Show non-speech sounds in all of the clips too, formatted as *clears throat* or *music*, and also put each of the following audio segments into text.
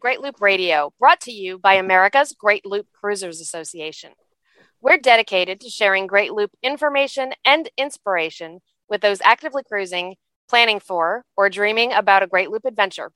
Great Loop Radio, brought to you by America's Great Loop Cruisers Association. We're dedicated to sharing Great Loop information and inspiration with those actively cruising, planning for, or dreaming about a Great Loop adventure.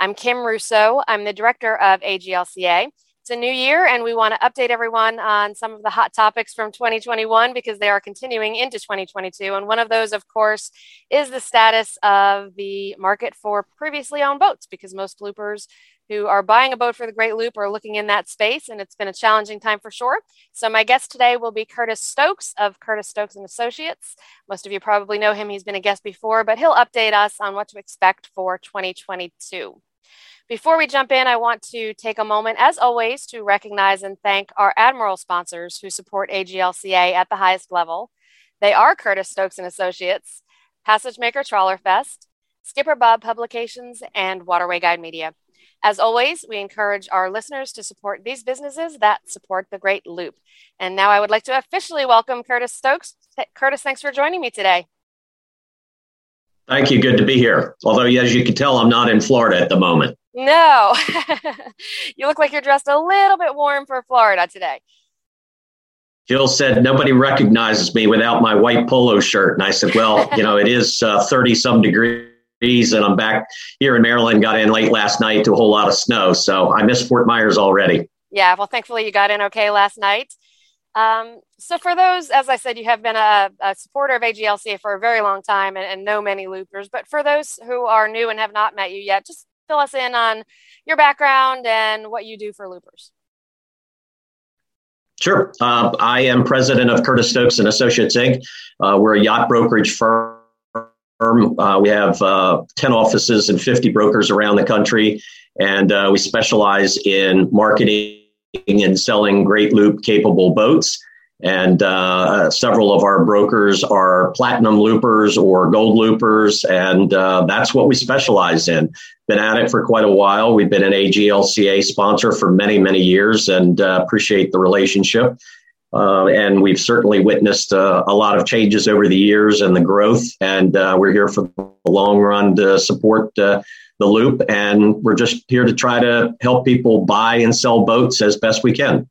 I'm Kim Russo. I'm the director of AGLCA, it's a new year, and we want to update everyone on some of the hot topics from 2021 because they are continuing into 2022. And one of those, of course, is the status of the market for previously owned boats because most loopers who are buying a boat for the Great Loop or looking in that space, and it's been a challenging time for sure. So my guest today will be Curtis Stokes of Curtis Stokes and Associates. Most of you probably know him; he's been a guest before, but he'll update us on what to expect for 2022. Before we jump in, I want to take a moment, as always, to recognize and thank our Admiral sponsors who support AGLCA at the highest level. They are Curtis Stokes and Associates, Passage Maker Trawler Fest, Skipper Bob Publications, and Waterway Guide Media. As always, we encourage our listeners to support these businesses that support the Great Loop. And now I would like to officially welcome Curtis Stokes. Curtis, thanks for joining me today. Thank you. Good to be here. Although, as you can tell, I'm not in Florida at the moment. No, *laughs* you look like you're dressed a little bit warm for Florida today. Jill said, Nobody recognizes me without my white polo shirt. And I said, Well, *laughs* you know, it is 30 uh, some degrees and I'm back here in Maryland. Got in late last night to a whole lot of snow. So I miss Fort Myers already. Yeah, well, thankfully you got in okay last night. Um, so for those, as I said, you have been a, a supporter of AGLCA for a very long time and, and know many loopers. But for those who are new and have not met you yet, just fill us in on your background and what you do for loopers. Sure. Uh, I am president of Curtis Stokes and Associates Inc. Uh, we're a yacht brokerage firm. Uh, we have uh, 10 offices and 50 brokers around the country, and uh, we specialize in marketing and selling great loop capable boats. And uh, several of our brokers are platinum loopers or gold loopers, and uh, that's what we specialize in. Been at it for quite a while. We've been an AGLCA sponsor for many, many years, and uh, appreciate the relationship. Uh, and we've certainly witnessed uh, a lot of changes over the years and the growth. And uh, we're here for the long run to support the loop, and we're just here to try to help people buy and sell boats as best we can.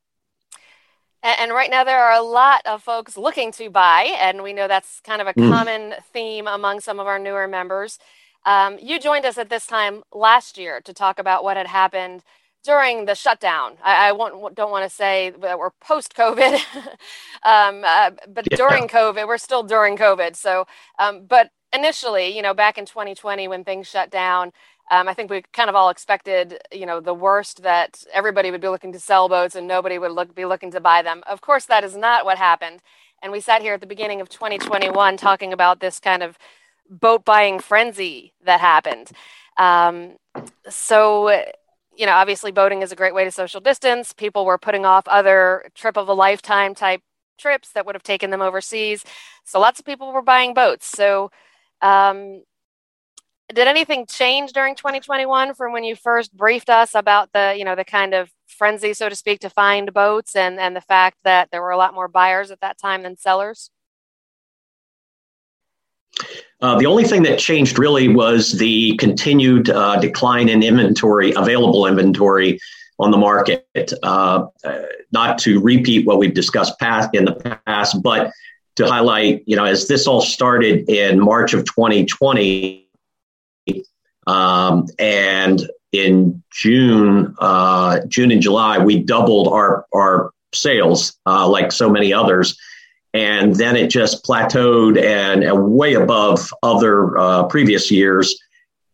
And right now, there are a lot of folks looking to buy, and we know that's kind of a mm. common theme among some of our newer members. Um, you joined us at this time last year to talk about what had happened during the shutdown. I, I don't want to say that we're post COVID, *laughs* um, uh, but yeah. during COVID, we're still during COVID. So, um, but initially, you know, back in 2020 when things shut down, um, I think we kind of all expected, you know, the worst that everybody would be looking to sell boats and nobody would look, be looking to buy them. Of course, that is not what happened. And we sat here at the beginning of 2021 talking about this kind of boat buying frenzy that happened. Um, so, you know, obviously, boating is a great way to social distance. People were putting off other trip of a lifetime type trips that would have taken them overseas. So, lots of people were buying boats. So, um, did anything change during 2021 from when you first briefed us about the you know the kind of frenzy so to speak to find boats and and the fact that there were a lot more buyers at that time than sellers uh, the only thing that changed really was the continued uh, decline in inventory available inventory on the market. Uh, not to repeat what we've discussed past in the past but to highlight you know as this all started in march of 2020 um, and in June, uh, June and July, we doubled our our sales, uh, like so many others, and then it just plateaued and, way above other uh, previous years.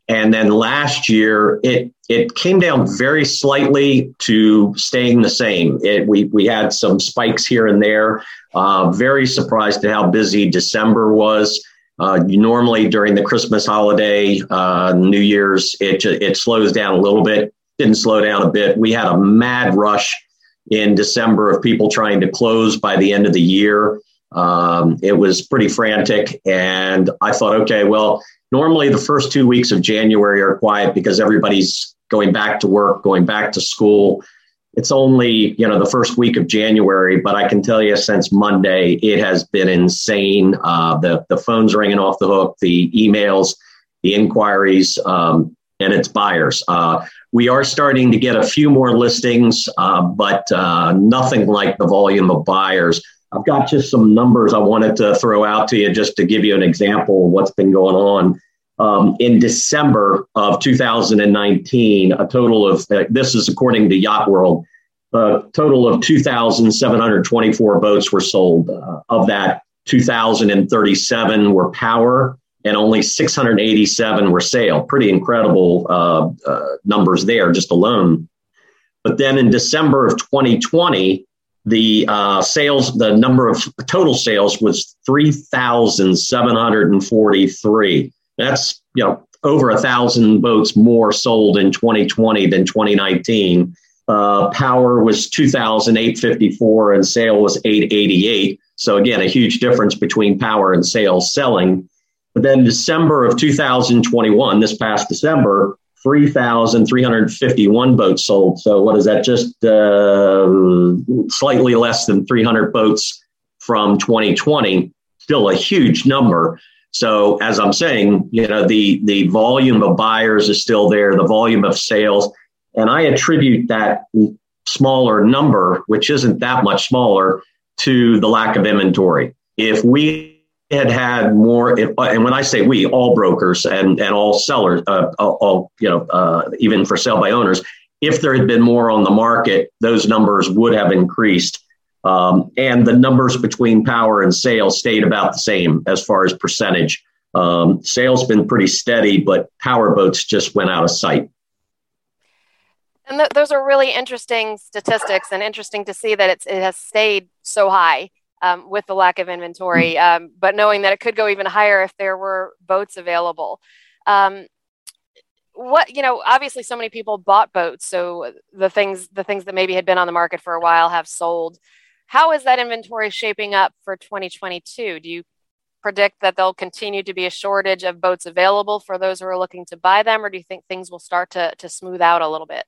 And then last year, it it came down very slightly to staying the same. It, we we had some spikes here and there. Uh, very surprised at how busy December was. Uh, normally during the Christmas holiday, uh, New Year's, it it slows down a little bit. Didn't slow down a bit. We had a mad rush in December of people trying to close by the end of the year. Um, it was pretty frantic, and I thought, okay, well, normally the first two weeks of January are quiet because everybody's going back to work, going back to school it's only you know the first week of January, but I can tell you since Monday it has been insane. Uh, the the phones ringing off the hook, the emails, the inquiries. Um, and it's buyers. Uh, we are starting to get a few more listings, uh, but uh, nothing like the volume of buyers. I've got just some numbers I wanted to throw out to you just to give you an example of what's been going on. Um, in December of 2019, a total of, uh, this is according to Yacht World, a total of 2,724 boats were sold. Uh, of that, 2,037 were power and only 687 were sail. Pretty incredible uh, uh, numbers there just alone. But then in December of 2020, the uh, sales, the number of total sales was 3,743. That's, you know, over a thousand boats more sold in 2020 than 2019. Uh, power was 2,854 and sail was 888. So again, a huge difference between power and sails selling. But then December of 2021, this past December, 3,351 boats sold. So what is that? Just uh, slightly less than 300 boats from 2020. Still a huge number. So as I'm saying, you know, the the volume of buyers is still there, the volume of sales, and I attribute that smaller number, which isn't that much smaller, to the lack of inventory. If we had had more, and when I say we, all brokers and, and all sellers, uh, all, you know, uh, even for sale by owners, if there had been more on the market, those numbers would have increased. Um, and the numbers between power and sails stayed about the same as far as percentage. Um, sales been pretty steady, but power boats just went out of sight. And th- those are really interesting statistics, and interesting to see that it's, it has stayed so high um, with the lack of inventory, hmm. um, but knowing that it could go even higher if there were boats available. Um, what you know, obviously, so many people bought boats, so the things the things that maybe had been on the market for a while have sold. How is that inventory shaping up for 2022? Do you predict that there'll continue to be a shortage of boats available for those who are looking to buy them, or do you think things will start to to smooth out a little bit?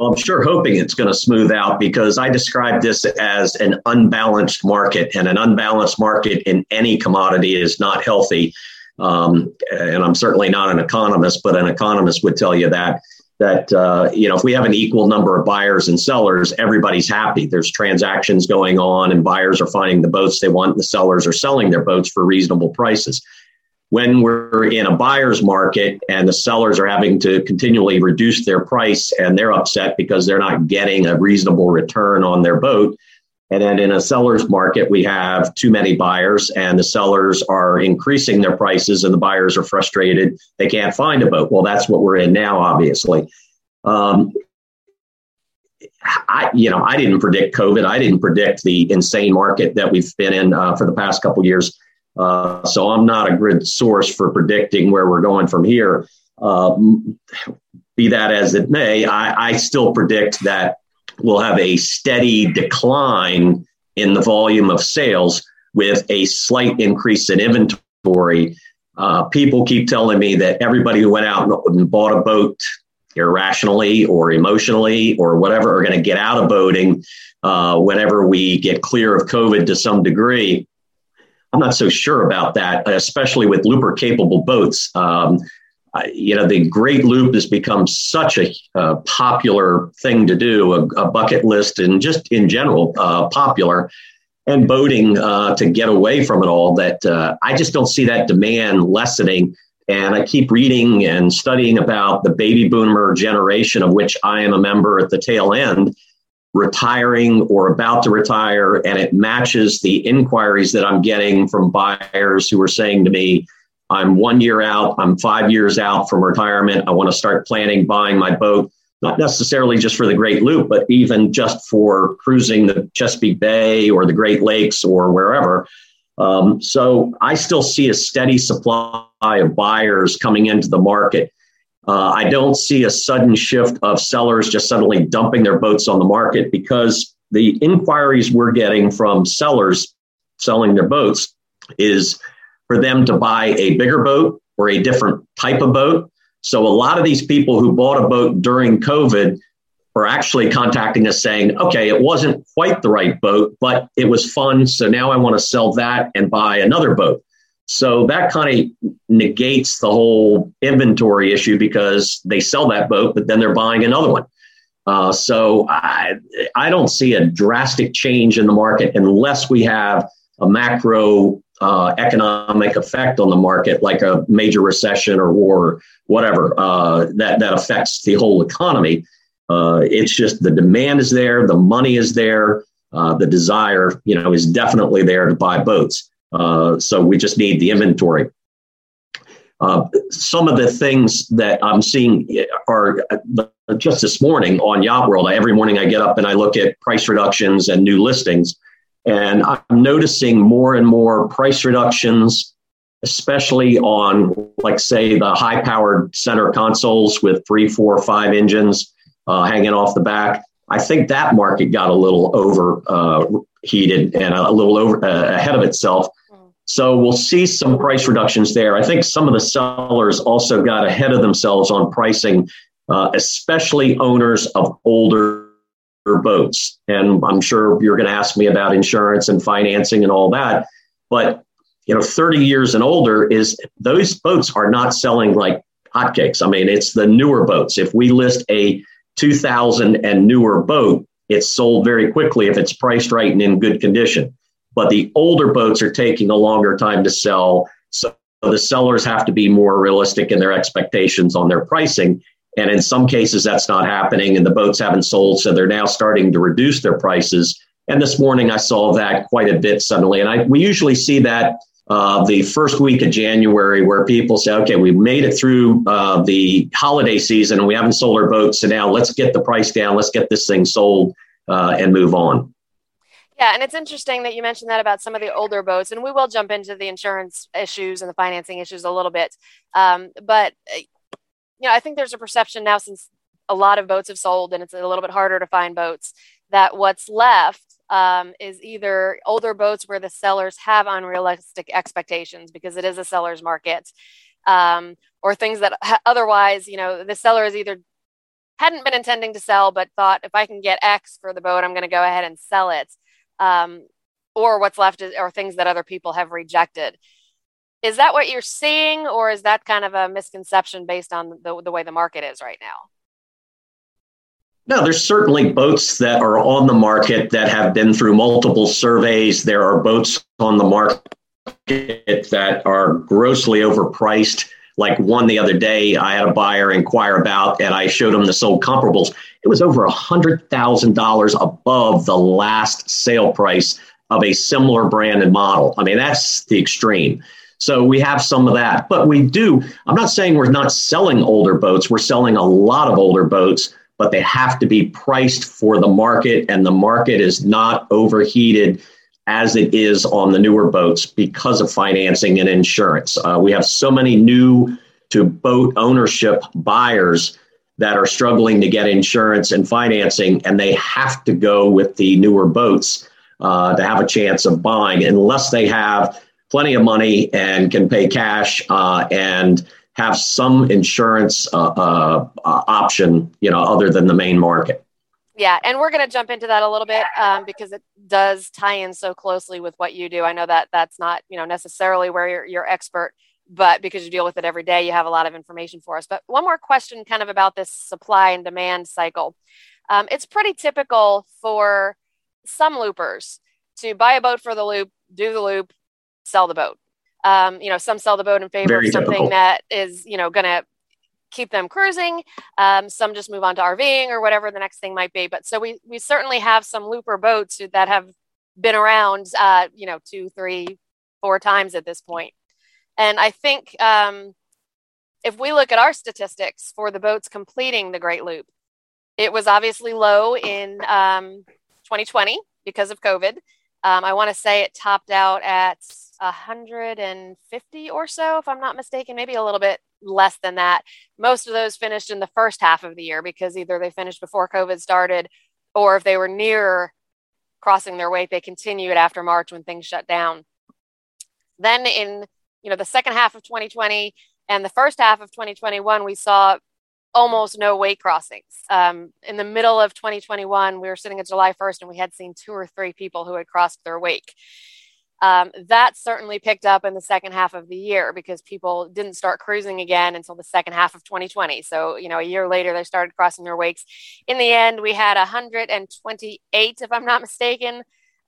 Well, I'm sure hoping it's going to smooth out because I describe this as an unbalanced market, and an unbalanced market in any commodity is not healthy. Um, and I'm certainly not an economist, but an economist would tell you that that uh, you know if we have an equal number of buyers and sellers, everybody's happy. There's transactions going on, and buyers are finding the boats they want. And the sellers are selling their boats for reasonable prices when we're in a buyer's market and the sellers are having to continually reduce their price and they're upset because they're not getting a reasonable return on their boat. And then in a seller's market, we have too many buyers and the sellers are increasing their prices and the buyers are frustrated. They can't find a boat. Well, that's what we're in now, obviously. Um, I, you know, I didn't predict COVID. I didn't predict the insane market that we've been in uh, for the past couple years. Uh, so I'm not a good source for predicting where we're going from here. Uh, be that as it may, I, I still predict that we'll have a steady decline in the volume of sales with a slight increase in inventory. Uh, people keep telling me that everybody who went out and bought a boat irrationally or emotionally or whatever are going to get out of boating uh, whenever we get clear of COVID to some degree. I'm not so sure about that, especially with looper capable boats. Um, you know, the Great Loop has become such a, popular thing to do, a, a, bucket list, and just in general, uh, popular. And boating uh, to get away from it all, that uh, I just don't see that demand lessening. And I keep reading and studying about the baby boomer generation, of which I am a member at the tail end retiring or about to retire, and it matches the inquiries that I'm getting from buyers who are saying to me, I'm one year out, I'm five years out from retirement. I want to start planning buying my boat, not necessarily just for the Great Loop, but even just for cruising the Chesapeake Bay or the Great Lakes or wherever. Um, so I still see a steady supply of buyers coming into the market. Uh, I don't see a sudden shift of sellers just suddenly dumping their boats on the market because the inquiries we're getting from sellers selling their boats is for them to buy a bigger boat or a different type of boat. So a lot of these people who bought a boat during COVID are actually contacting us saying, okay, it wasn't quite the right boat, but it was fun. So now I want to sell that and buy another boat. So that kind of negates the whole inventory issue because they sell that boat, but then they're buying another one. Uh, so I, I don't see a drastic change in the market unless we have a macro uh, economic effect on the market, like a major recession or war, or whatever uh, that that affects the whole economy. Uh, it's just the demand is there, the money is there, uh, the desire, you know, is definitely there to buy boats. Uh, so we just need the inventory. Uh, some of the things that I'm seeing are just this morning on Yacht World. Every morning I get up and I look at price reductions and new listings. And I'm noticing more and more price reductions, especially on, like, say, the high powered center consoles with three, four, five engines uh, hanging off the back. I think that market got a little overheated uh, and a little over uh, ahead of itself. So we'll see some price reductions there. I think some of the sellers also got ahead of themselves on pricing, uh, especially owners of older boats. And I'm sure you're going to ask me about insurance and financing and all that. But you know, 30 years and older is those boats are not selling like hotcakes. I mean, it's the newer boats. If we list a 2000 and newer boat, it's sold very quickly if it's priced right and in good condition. But the older boats are taking a longer time to sell. So the sellers have to be more realistic in their expectations on their pricing. And in some cases, that's not happening, and the boats haven't sold. So they're now starting to reduce their prices. And this morning, I saw that quite a bit suddenly. And I, we usually see that uh, the first week of January, where people say, okay, we made it through uh, the holiday season and we haven't sold our boats. So now let's get the price down, let's get this thing sold uh, and move on. Yeah, and it's interesting that you mentioned that about some of the older boats, and we will jump into the insurance issues and the financing issues a little bit. Um, but uh, you know, I think there's a perception now since a lot of boats have sold and it's a little bit harder to find boats that what's left um, is either older boats where the sellers have unrealistic expectations because it is a seller's market, um, or things that ha- otherwise, you know, the seller is either hadn't been intending to sell but thought if I can get X for the boat, I'm going to go ahead and sell it. Um, or what's left is, are things that other people have rejected. Is that what you're seeing, or is that kind of a misconception based on the, the way the market is right now? No, there's certainly boats that are on the market that have been through multiple surveys. There are boats on the market that are grossly overpriced. Like one the other day, I had a buyer inquire about, and I showed him the sold comparables. It was over $100,000 above the last sale price of a similar brand and model. I mean, that's the extreme. So we have some of that, but we do. I'm not saying we're not selling older boats. We're selling a lot of older boats, but they have to be priced for the market, and the market is not overheated as it is on the newer boats because of financing and insurance. Uh, we have so many new to boat ownership buyers that are struggling to get insurance and financing, and they have to go with the newer boats uh, to have a chance of buying, unless they have plenty of money and can pay cash uh, and have some insurance uh, uh, uh, option, you know, other than the main market. Yeah, and we're going to jump into that a little bit um, because it does tie in so closely with what you do. I know that that's not, you know, necessarily where you're, you're expert, but because you deal with it every day, you have a lot of information for us. But one more question, kind of about this supply and demand cycle. Um, it's pretty typical for some loopers to buy a boat for the loop, do the loop, sell the boat. Um, you know, some sell the boat in favor Very of something typical. that is, you know, going to keep them cruising. Um, some just move on to RVing or whatever the next thing might be. But so we we certainly have some looper boats that have been around, uh, you know, two, three, four times at this point. And I think um, if we look at our statistics for the boats completing the Great Loop, it was obviously low in um, 2020 because of COVID. Um, I want to say it topped out at 150 or so, if I'm not mistaken, maybe a little bit less than that. Most of those finished in the first half of the year because either they finished before COVID started or if they were near crossing their wake, they continued after March when things shut down. Then in you know the second half of 2020 and the first half of 2021, we saw almost no wake crossings. Um, in the middle of 2021, we were sitting at July 1st and we had seen two or three people who had crossed their wake. Um, that certainly picked up in the second half of the year because people didn't start cruising again until the second half of 2020. So, you know, a year later, they started crossing their wakes. In the end, we had 128, if I'm not mistaken,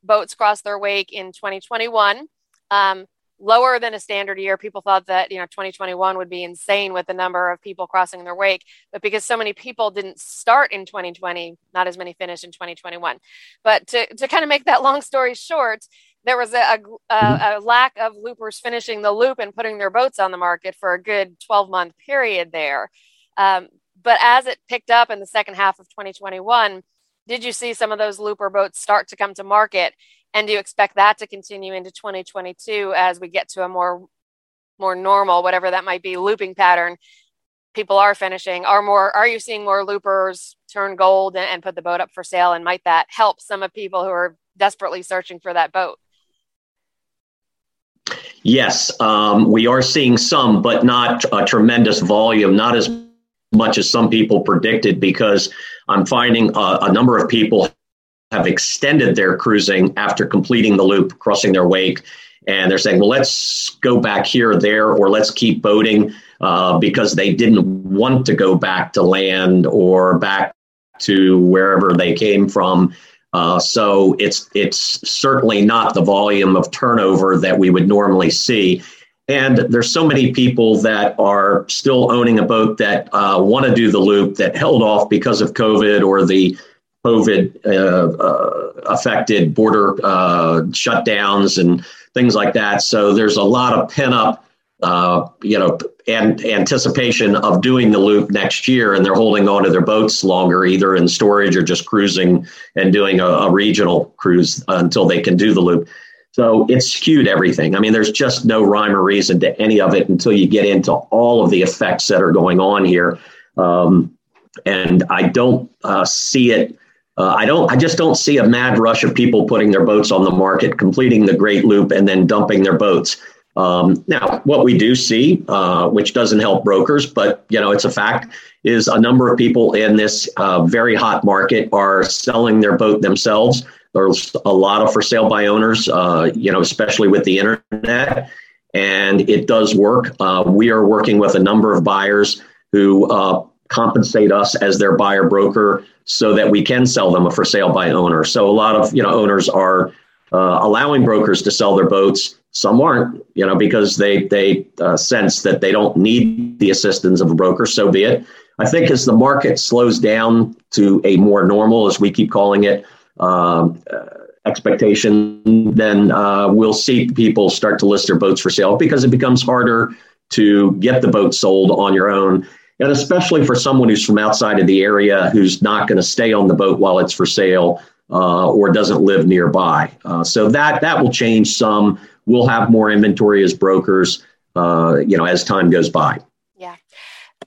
boats cross their wake in 2021. Um, lower than a standard year. People thought that, you know, 2021 would be insane with the number of people crossing their wake. But because so many people didn't start in 2020, not as many finished in 2021. But to, to kind of make that long story short, there was a, a, a, a lack of loopers finishing the loop and putting their boats on the market for a good 12 month period there. Um, but as it picked up in the second half of 2021, did you see some of those looper boats start to come to market? And do you expect that to continue into 2022 as we get to a more more normal, whatever that might be, looping pattern? People are finishing. Are more? Are you seeing more loopers turn gold and, and put the boat up for sale? And might that help some of people who are desperately searching for that boat? Yes, um, we are seeing some, but not a tremendous volume, not as much as some people predicted, because I'm finding a, a number of people have extended their cruising after completing the loop, crossing their wake. And they're saying, well, let's go back here or there, or let's keep boating uh, because they didn't want to go back to land or back to wherever they came from. Uh, so it's it's certainly not the volume of turnover that we would normally see. And there's so many people that are still owning a boat that uh, want to do the loop that held off because of COVID or the COVID uh, uh, affected border uh, shutdowns and things like that. So there's a lot of pent up, uh, you know, and anticipation of doing the loop next year, and they're holding on to their boats longer, either in storage or just cruising and doing a, a regional cruise until they can do the loop. So it's skewed everything. I mean, there's just no rhyme or reason to any of it until you get into all of the effects that are going on here. Um, and I don't uh, see it uh, I don't. I just don't see a mad rush of people putting their boats on the market, completing the Great Loop, and then dumping their boats. Um, now, what we do see, uh, which doesn't help brokers, but you know it's a fact, is a number of people in this uh, very hot market are selling their boat themselves. There's a lot of for sale by owners, uh, you know, especially with the internet, and it does work. Uh, we are working with a number of buyers who uh, compensate us as their buyer broker so that we can sell them for sale by owner. So a lot of you know owners are uh, allowing brokers to sell their boats. Some aren't, you know, because they they uh, sense that they don't need the assistance of a broker. So be it. I think as the market slows down to a more normal, as we keep calling it, um, uh, expectation, then uh, we'll see people start to list their boats for sale because it becomes harder to get the boat sold on your own and especially for someone who's from outside of the area who's not going to stay on the boat while it's for sale uh, or doesn't live nearby. Uh, so that that will change some. We'll have more inventory as brokers, uh, you know, as time goes by. Yeah.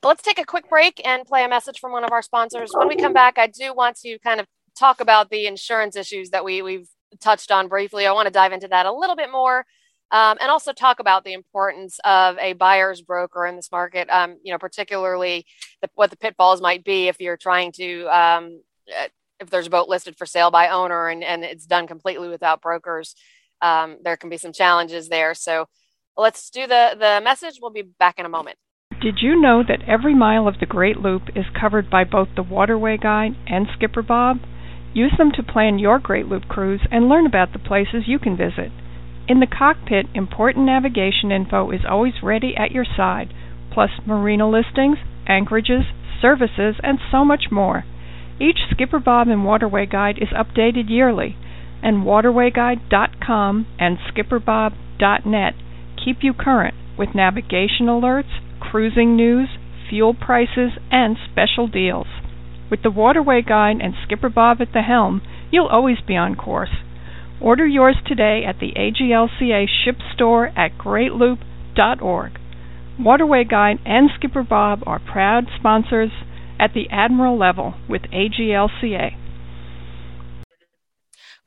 Let's take a quick break and play a message from one of our sponsors. When we come back, I do want to kind of talk about the insurance issues that we we've touched on briefly. I want to dive into that a little bit more um, and also talk about the importance of a buyer's broker in this market. Um, you know, particularly the, what the pitfalls might be if you're trying to um, uh, if there's a boat listed for sale by owner and, and it's done completely without brokers. Um, there can be some challenges there. So let's do the the message. We'll be back in a moment. Did you know that every mile of the Great Loop is covered by both the Waterway Guide and Skipper Bob? Use them to plan your Great Loop cruise and learn about the places you can visit. In the cockpit, important navigation info is always ready at your side, plus marina listings, anchorages, services, and so much more. Each Skipper Bob and Waterway Guide is updated yearly, and waterwayguide.com and skipperbob.net keep you current with navigation alerts, cruising news, fuel prices, and special deals. With the Waterway Guide and Skipper Bob at the helm, you'll always be on course. Order yours today at the AGLCA ship store at greatloop.org. Waterway Guide and Skipper Bob are proud sponsors at the Admiral level with AGLCA.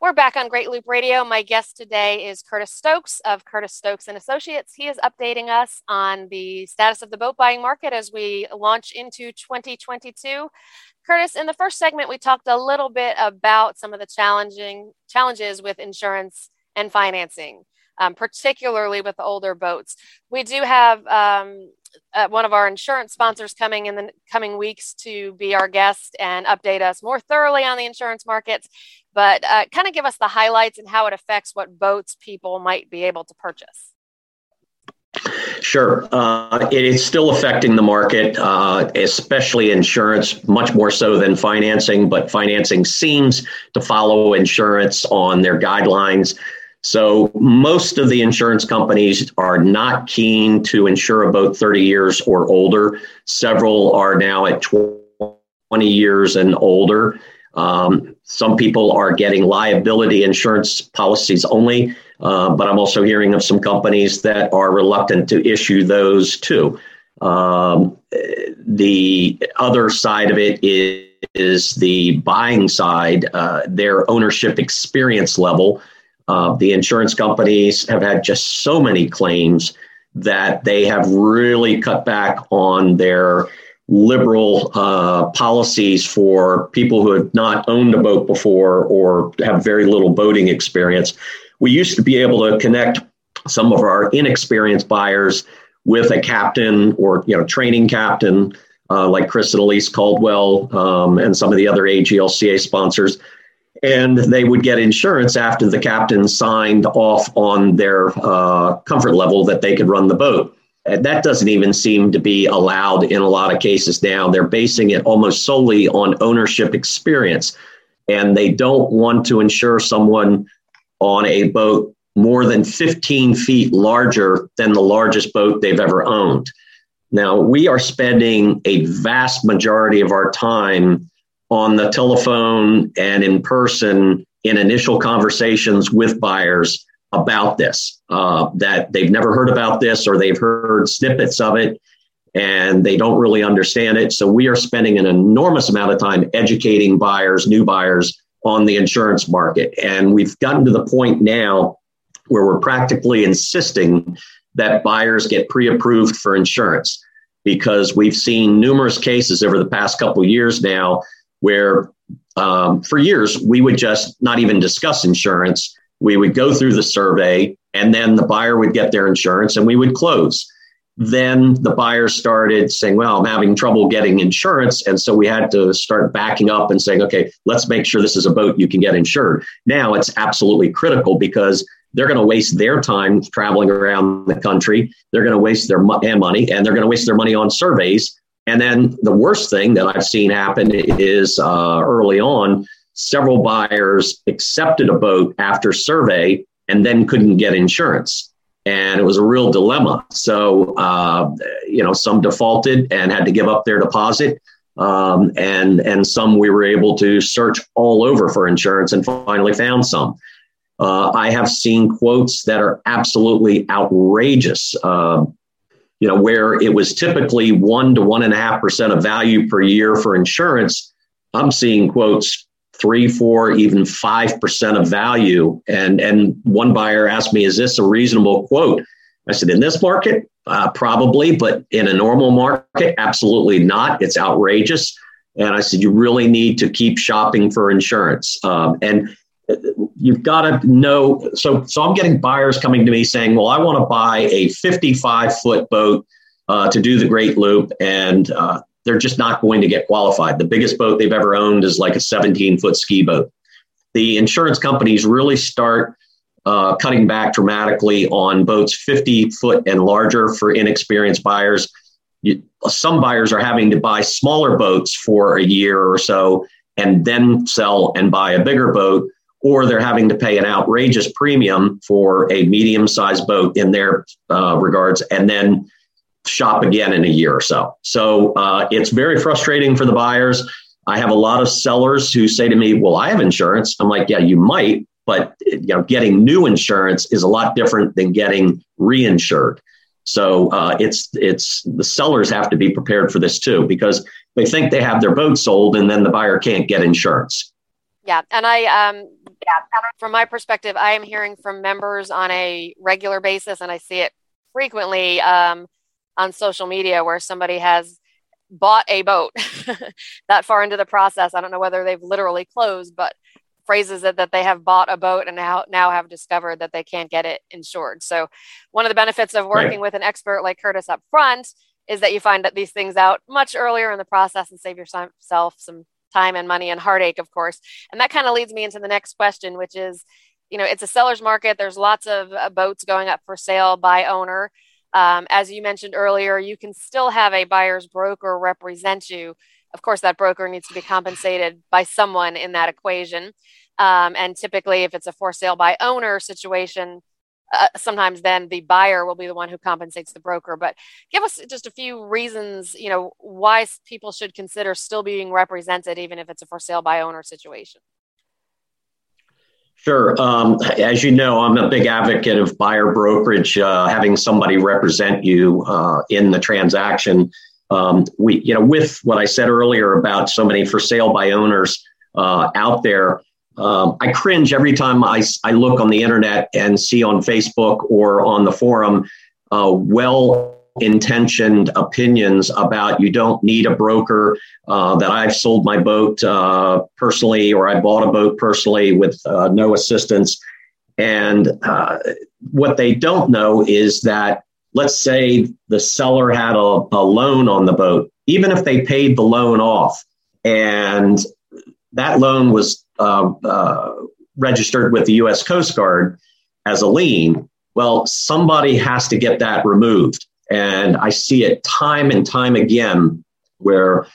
We're back on Great Loop Radio. My guest today is Curtis Stokes of Curtis Stokes and Associates. He is updating us on the status of the boat buying market as we launch into 2022. Curtis, in the first segment, we talked a little bit about some of the challenging challenges with insurance and financing. um, particularly with older boats. We do have um, uh, one of our insurance sponsors coming in the coming weeks to be our guest and update us more thoroughly on the insurance markets, but uh, kind of give us the highlights and how it affects what boats people might be able to purchase. Sure. Uh, it is still affecting the market, uh, especially insurance, much more so than financing, but financing seems to follow insurance on their guidelines. So most of the insurance companies are not keen to insure a boat 30 years or older. Several are now at 20 years and older. Um, some people are getting liability insurance policies only, uh, but I'm also hearing of some companies that are reluctant to issue those too. Um, the other side of it is, is the buying side, uh, their ownership experience level. Uh, the insurance companies have had just so many claims that they have really cut back on their liberal uh, policies for people who have not owned a boat before or have very little boating experience. We used to be able to connect some of our inexperienced buyers with a captain or you know training captain uh, like Chris and Elise Caldwell um, and some of the other AGLCA sponsors and they would get insurance after the captain signed off on their uh, comfort level that they could run the boat. And that doesn't even seem to be allowed in a lot of cases now. They're basing it almost solely on ownership experience, and they don't want to insure someone on a boat more than 15 feet larger than the largest boat they've ever owned. Now, we are spending a vast majority of our time on the telephone and in person in initial conversations with buyers about this, uh, that they've never heard about this or they've heard snippets of it and they don't really understand it. So we are spending an enormous amount of time educating buyers, new buyers on the insurance market. And we've gotten to the point now where we're practically insisting that buyers get pre approved for insurance because we've seen numerous cases over the past couple years now where um, for years we would just not even discuss insurance. We would go through the survey and then the buyer would get their insurance and we would close. Then the buyer started saying, Well, I'm having trouble getting insurance. And so we had to start backing up and saying, Okay, let's make sure this is a boat you can get insured. Now it's absolutely critical because they're going to waste their time traveling around the country. They're going to waste their money and they're going to waste their money on surveys and then the worst thing that I've seen happen is uh, early on, several buyers accepted a boat after survey and then couldn't get insurance. And it was a real dilemma. So, uh, you know, some defaulted and had to give up their deposit. Um, and, and some we were able to search all over for insurance and finally found some. Uh, I have seen quotes that are absolutely outrageous. Uh, you know, where it was typically one to one and a half percent of value per year for insurance, I'm seeing quotes three, four, even five percent of value. And and one buyer asked me, "Is this a reasonable quote?" I said, "In this market, uh, probably, but in a normal market, absolutely not. It's outrageous." And I said, "You really need to keep shopping for insurance." Um, and you've got to know. So, so I'm getting buyers coming to me saying, "Well, I want to buy a 55 foot boat uh, to do the Great Loop," and uh, they're just not going to get qualified. The biggest boat they've ever owned is like a 17 foot ski boat. The insurance companies really start uh, cutting back dramatically on boats 50 foot and larger for inexperienced buyers. You, some buyers are having to buy smaller boats for a year or so and then sell and buy a bigger boat or they're having to pay an outrageous premium for a medium sized boat in their uh, regards and then shop again in a year or so. So uh, it's very frustrating for the buyers. I have a lot of sellers who say to me, Well, I have insurance. I'm like, Yeah, you might, but you know, getting new insurance is a lot different than getting reinsured. So uh, it's it's the sellers have to be prepared for this too because they think they have their boat sold and then the buyer can't get insurance. Yeah, and I um yeah, from my perspective, I am hearing from members on a regular basis, and I see it frequently um, on social media where somebody has bought a boat *laughs* that far into the process. I don't know whether they've literally closed, but phrases it that they have bought a boat and now, now have discovered that they can't get it insured. So, one of the benefits of working right. with an expert like Curtis up front is that you find that these things out much earlier in the process and save yourself some time and money and heartache, of course. And that kind of leads me into the next question, which is, you know, it's a seller's market. There's lots of uh, boats going up for sale by owner. Um, as you mentioned earlier, you can still have a buyer's broker represent you of course, that broker needs to be compensated by someone in that equation. Um, and typically, if it's a for sale by owner situation, uh, sometimes then the buyer will be the one who compensates the broker. But give us just a few reasons, you know, why people should consider still being represented, even if it's a for sale by owner situation. Sure. Um, as you know, I'm a big advocate of buyer brokerage, uh, having somebody represent you uh, in the transaction um, we, you know, with what I said earlier about so many for sale by owners uh, out there, um, I cringe every time I, I look on the internet and see on Facebook or on the forum uh, well intentioned opinions about you don't need a broker, uh, that I've sold my boat uh, personally or I bought a boat personally with uh, no assistance. And uh, what they don't know is that let's say the seller had a, a loan on the boat, even if they paid the loan off and that loan was uh, uh, registered with the U.S. Coast Guard as a lien, well, somebody has to get that removed. And I see it time and time again where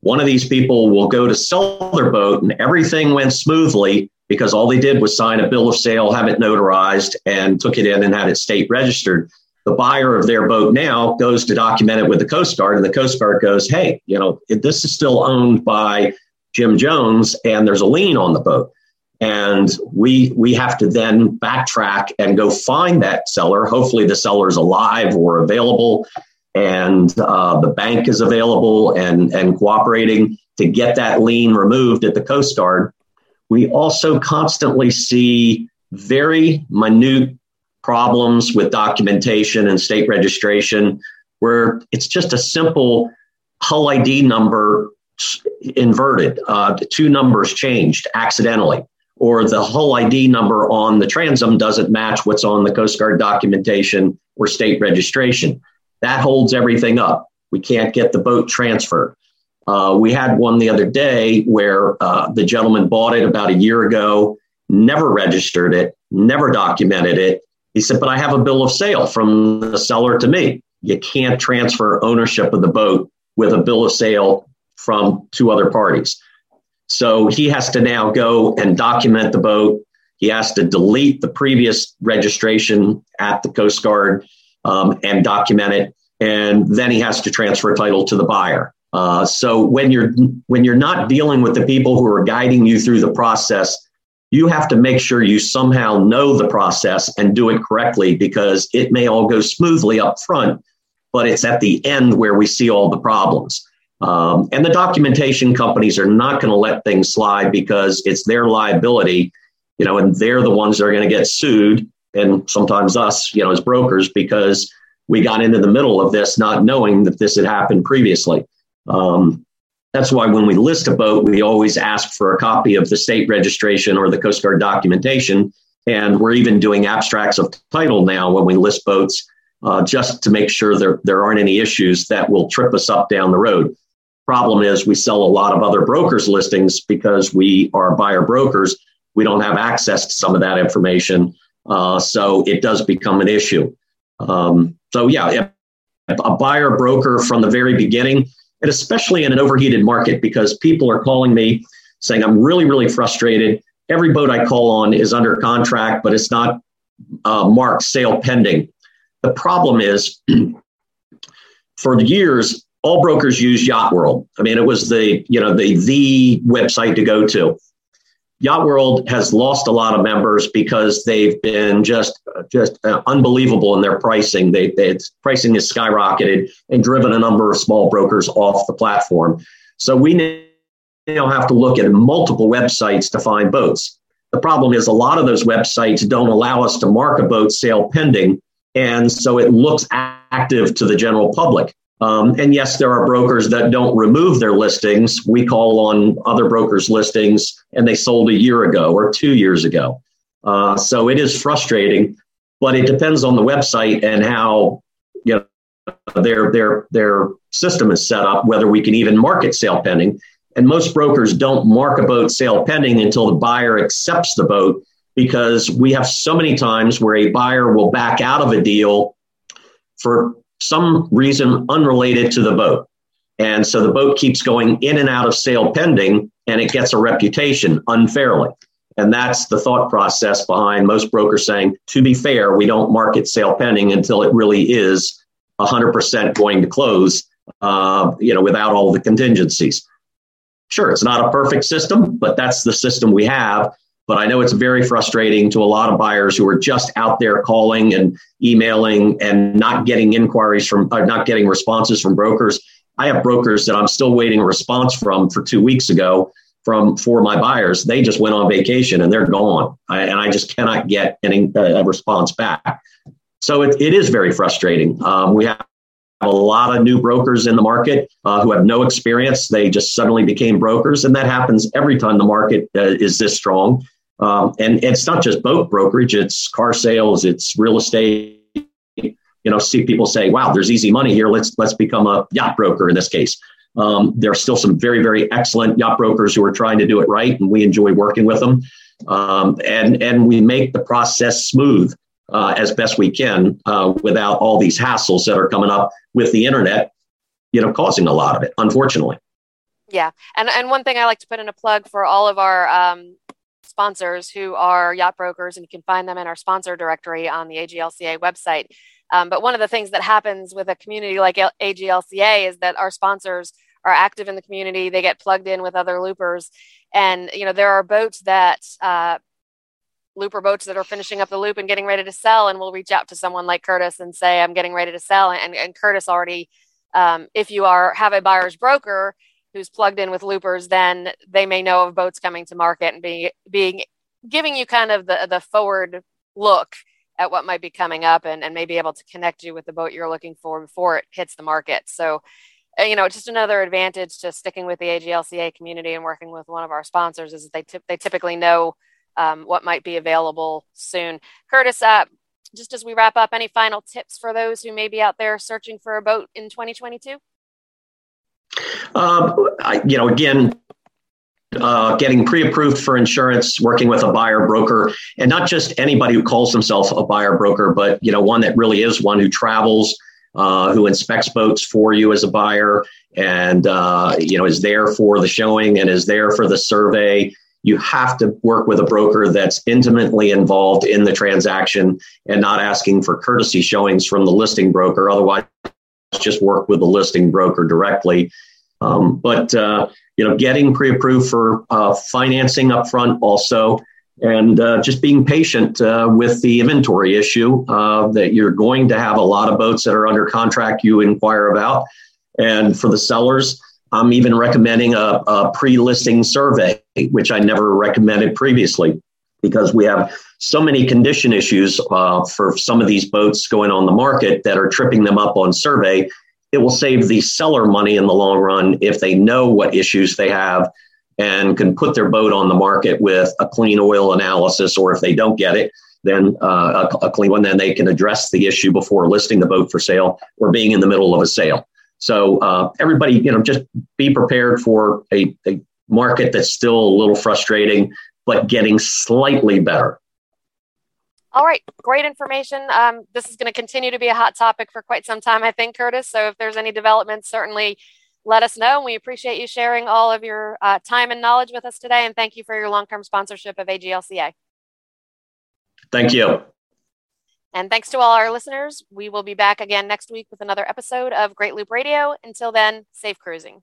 one of these people will go to sell their boat and everything went smoothly because all they did was sign a bill of sale, have it notarized, and took it in and had it state registered the buyer of their boat now goes to document it with the Coast Guard, and the Coast Guard goes, "Hey, you know, this is still owned by Jim Jones, and there's a lien on the boat." And we we have to then backtrack and go find that seller. Hopefully, the seller's alive or available, and uh, the bank is available and and cooperating to get that lien removed at the Coast Guard. We also constantly see very minute problems with documentation and state registration where it's just a simple hull ID number inverted, uh, two numbers changed accidentally, or the hull ID number on the transom doesn't match what's on the Coast Guard documentation or state registration. That holds everything up. We can't get the boat transferred. Uh, we had one the other day where uh, the gentleman bought it about a year ago, never registered it, never documented it, he said, but I have a bill of sale from the seller to me. You can't transfer ownership of the boat with a bill of sale from two other parties. So he has to now go and document the boat. He has to delete the previous registration at the Coast Guard um, and document it. And then he has to transfer title to the buyer. Uh, so when you're when you're not dealing with the people who are guiding you through the process, you have to make sure you somehow know the process and do it correctly because it may all go smoothly up front, but it's at the end where we see all the problems. Um, and the documentation companies are not going to let things slide because it's their liability, you know, and they're the ones that are going to get sued, and sometimes us, you know, as brokers, because we got into the middle of this not knowing that this had happened previously. Um, that's why when we list a boat, we always ask for a copy of the state registration or the Coast Guard documentation. And we're even doing abstracts of title now when we list boats, uh, just to make sure there, there aren't any issues that will trip us up down the road. Problem is, we sell a lot of other brokers' listings because we are buyer brokers. We don't have access to some of that information. Uh, so it does become an issue. Um, so, yeah, a buyer broker from the very beginning and especially in an overheated market because people are calling me saying, I'm really, really frustrated. Every boat I call on is under contract, but it's not uh, marked sale pending. The problem is, *clears throat* for years, all brokers use Yacht World. I mean, it was the you know the the website to go to. Yacht World has lost a lot of members because they've been just just uh, unbelievable in their pricing. They, they pricing is skyrocketed and driven a number of small brokers off the platform. So we now have to look at multiple websites to find boats. The problem is a lot of those websites don't allow us to mark a boat sale pending, and so it looks active to the general public. Um, and yes, there are brokers that don't remove their listings. We call on other brokers' listings and they sold a year ago or two years ago. Uh, so it is frustrating, but it depends on the website and how you know their their their system is set up, whether we can even market sale pending. And most brokers don't mark a boat sale pending until the buyer accepts the boat because we have so many times where a buyer will back out of a deal for some reason unrelated to the boat. And so the boat keeps going in and out of sale pending and it gets a reputation unfairly. And that's the thought process behind most brokers saying, to be fair, we don't market sale pending until it really is 100% going to close, uh, you know, without all the contingencies. Sure, it's not a perfect system, but that's the system we have. But I know it's very frustrating to a lot of buyers who are just out there calling and emailing and not getting inquiries from, or not getting responses from brokers. I have brokers that I'm still waiting a response from for two weeks ago from for my buyers. They just went on vacation and they're gone, I, and I just cannot get any uh, a response back. So it, it is very frustrating. Um, we have a lot of new brokers in the market uh, who have no experience. They just suddenly became brokers, and that happens every time the market uh, is this strong. Um, and it's not just boat brokerage; it's car sales, it's real estate. You know, see people say, "Wow, there's easy money here. Let's let's become a yacht broker." In this case, um, there are still some very very excellent yacht brokers who are trying to do it right, and we enjoy working with them. Um, and and we make the process smooth uh, as best we can uh, without all these hassles that are coming up with the internet, you know, causing a lot of it, unfortunately. Yeah, and and one thing I like to put in a plug for all of our um, sponsors who are yacht brokers, and you can find them in our sponsor directory on the AGLCA website. Um, but one of the things that happens with a community like AGLCA is that our sponsors are active in the community. They get plugged in with other loopers, and you know there are boats that uh, looper boats that are finishing up the loop and getting ready to sell and we'll reach out to someone like curtis and say i'm getting ready to sell and, and curtis already um, if you are have a buyer's broker who's plugged in with loopers then they may know of boats coming to market and being being giving you kind of the the forward look at what might be coming up and, and may be able to connect you with the boat you're looking for before it hits the market so uh, you know just another advantage to sticking with the aglca community and working with one of our sponsors is they, they typically know um, what might be available soon. Curtis, uh, just as we wrap up, any final tips for those who may be out there searching for a boat in 2022? Um, I, you know, again, uh, getting pre-approved for insurance, working with a buyer broker, and not just anybody who calls himself a buyer broker, but you know, one that really is one who travels, uh, who inspects boats for you as a buyer, and uh, you know, is there for the showing and is there for the survey you have to work with a broker that's intimately involved in the transaction and not asking for courtesy showings from the listing broker. Otherwise, just work with the listing broker directly. Um, but uh, you know, getting pre-approved for uh, financing upfront also, and uh, just being patient uh, with the inventory issue. Uh, that you're going to have a lot of boats that are under contract you inquire about, and for the sellers I'm even recommending a, a pre listing survey, which I never recommended previously because we have so many condition issues uh, for some of these boats going on the market that are tripping them up on survey. It will save the seller money in the long run if they know what issues they have and can put their boat on the market with a clean oil analysis, or if they don't get it, then uh, a, a clean one, then they can address the issue before listing the boat for sale or being in the middle of a sale. So uh, everybody, you know, just be prepared for a, a market that's still a little frustrating, but getting slightly better. All right, great information. Um, this is going to continue to be a hot topic for quite some time, I think, Curtis. So if there's any developments, certainly let us know. And we appreciate you sharing all of your uh, time and knowledge with us today. And thank you for your long term sponsorship of AGLCA. Thank you. And thanks to all our listeners. We will be back again next week with another episode of Great Loop Radio. Until then, safe cruising.